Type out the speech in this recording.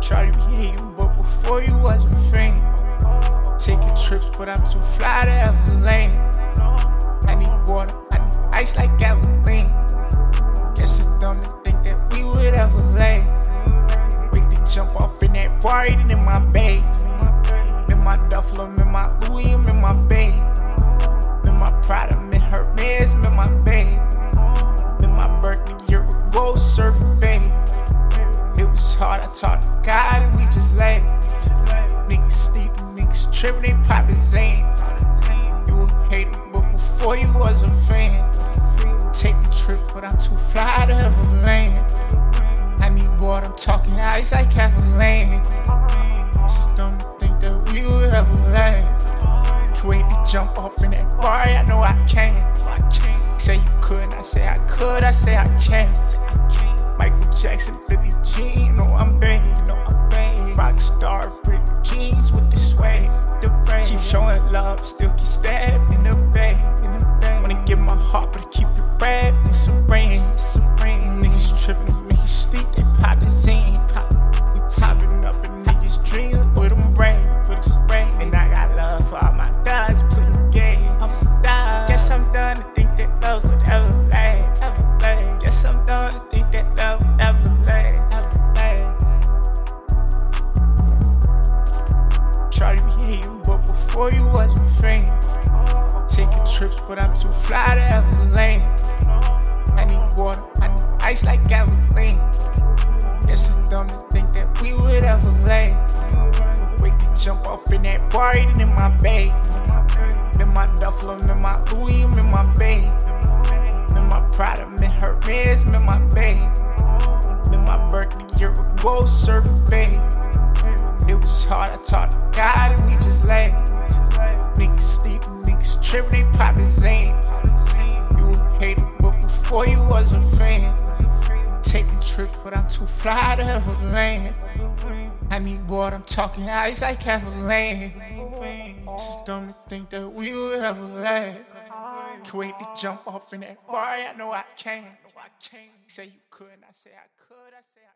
Try to be hating, but before you was a friend. Taking trips, but I'm too fly to ever land. I need water, I need ice like gasoline. Guess it's dumb to think that we would ever last. Wait to jump off in that eating in my bed. In my duffel, I'm in my Louis, I'm in my bed. In my Prada, I'm in Hermes, I'm in my bed. In my Birkin, surfing bed. Talked to God, and we just laughed. Niggas sleeping, niggas tripping, they poppin' Zane. You a hater, but before you was a fan. Take a trip, but I'm too fly to ever land. I need water, I'm talking ice like Catalan. Just don't think that we would ever last. Can't wait to jump off in that bar, I know I can. Not Say you couldn't, I say I could, I say I can. Michael Jackson, Billie Jean, love, still stabbed in before you was a friend. Taking trips, but I'm too fly to ever land. I need water, I need ice like. Guess it's dumb to think that we would ever last. Wait to jump off in that bar, eating in my bed. In my duffel, in my Louis, in my bed. In my Prada, I'm in Hermes, I'm in my bed. In my Birkin, year ago, surfing bed. It was hard, I to God, and we just laughed. Tripping, they poppin' Zane. You a hater, but before you was a fan. Taking trips, but I'm too fly to ever land. I need water, I'm talking ice like Catalan. Just don't think that we would ever last. Can't wait to jump off in that bar, I know I can. Say you couldn't, I say I could, I say I